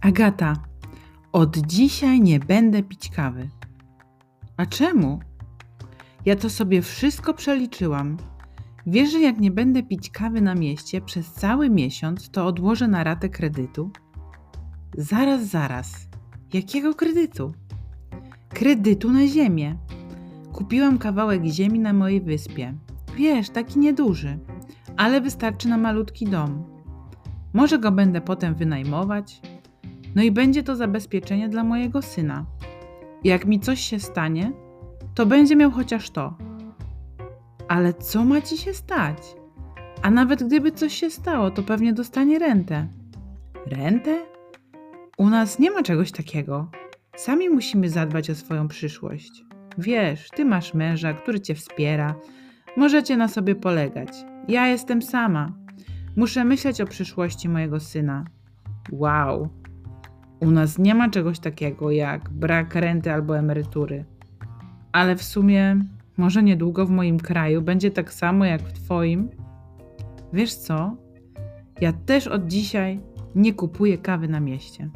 Agata, od dzisiaj nie będę pić kawy. A czemu? Ja to sobie wszystko przeliczyłam. Wiesz, że jak nie będę pić kawy na mieście przez cały miesiąc, to odłożę na ratę kredytu? Zaraz, zaraz. Jakiego kredytu? Kredytu na ziemię. Kupiłam kawałek ziemi na mojej wyspie. Wiesz, taki nieduży, ale wystarczy na malutki dom. Może go będę potem wynajmować. No i będzie to zabezpieczenie dla mojego syna. Jak mi coś się stanie, to będzie miał chociaż to. Ale co ma ci się stać? A nawet gdyby coś się stało, to pewnie dostanie rentę. Rentę? U nas nie ma czegoś takiego. Sami musimy zadbać o swoją przyszłość. Wiesz, ty masz męża, który cię wspiera. Możecie na sobie polegać. Ja jestem sama. Muszę myśleć o przyszłości mojego syna. Wow. U nas nie ma czegoś takiego jak brak renty albo emerytury. Ale w sumie, może niedługo w moim kraju będzie tak samo jak w Twoim. Wiesz co? Ja też od dzisiaj nie kupuję kawy na mieście.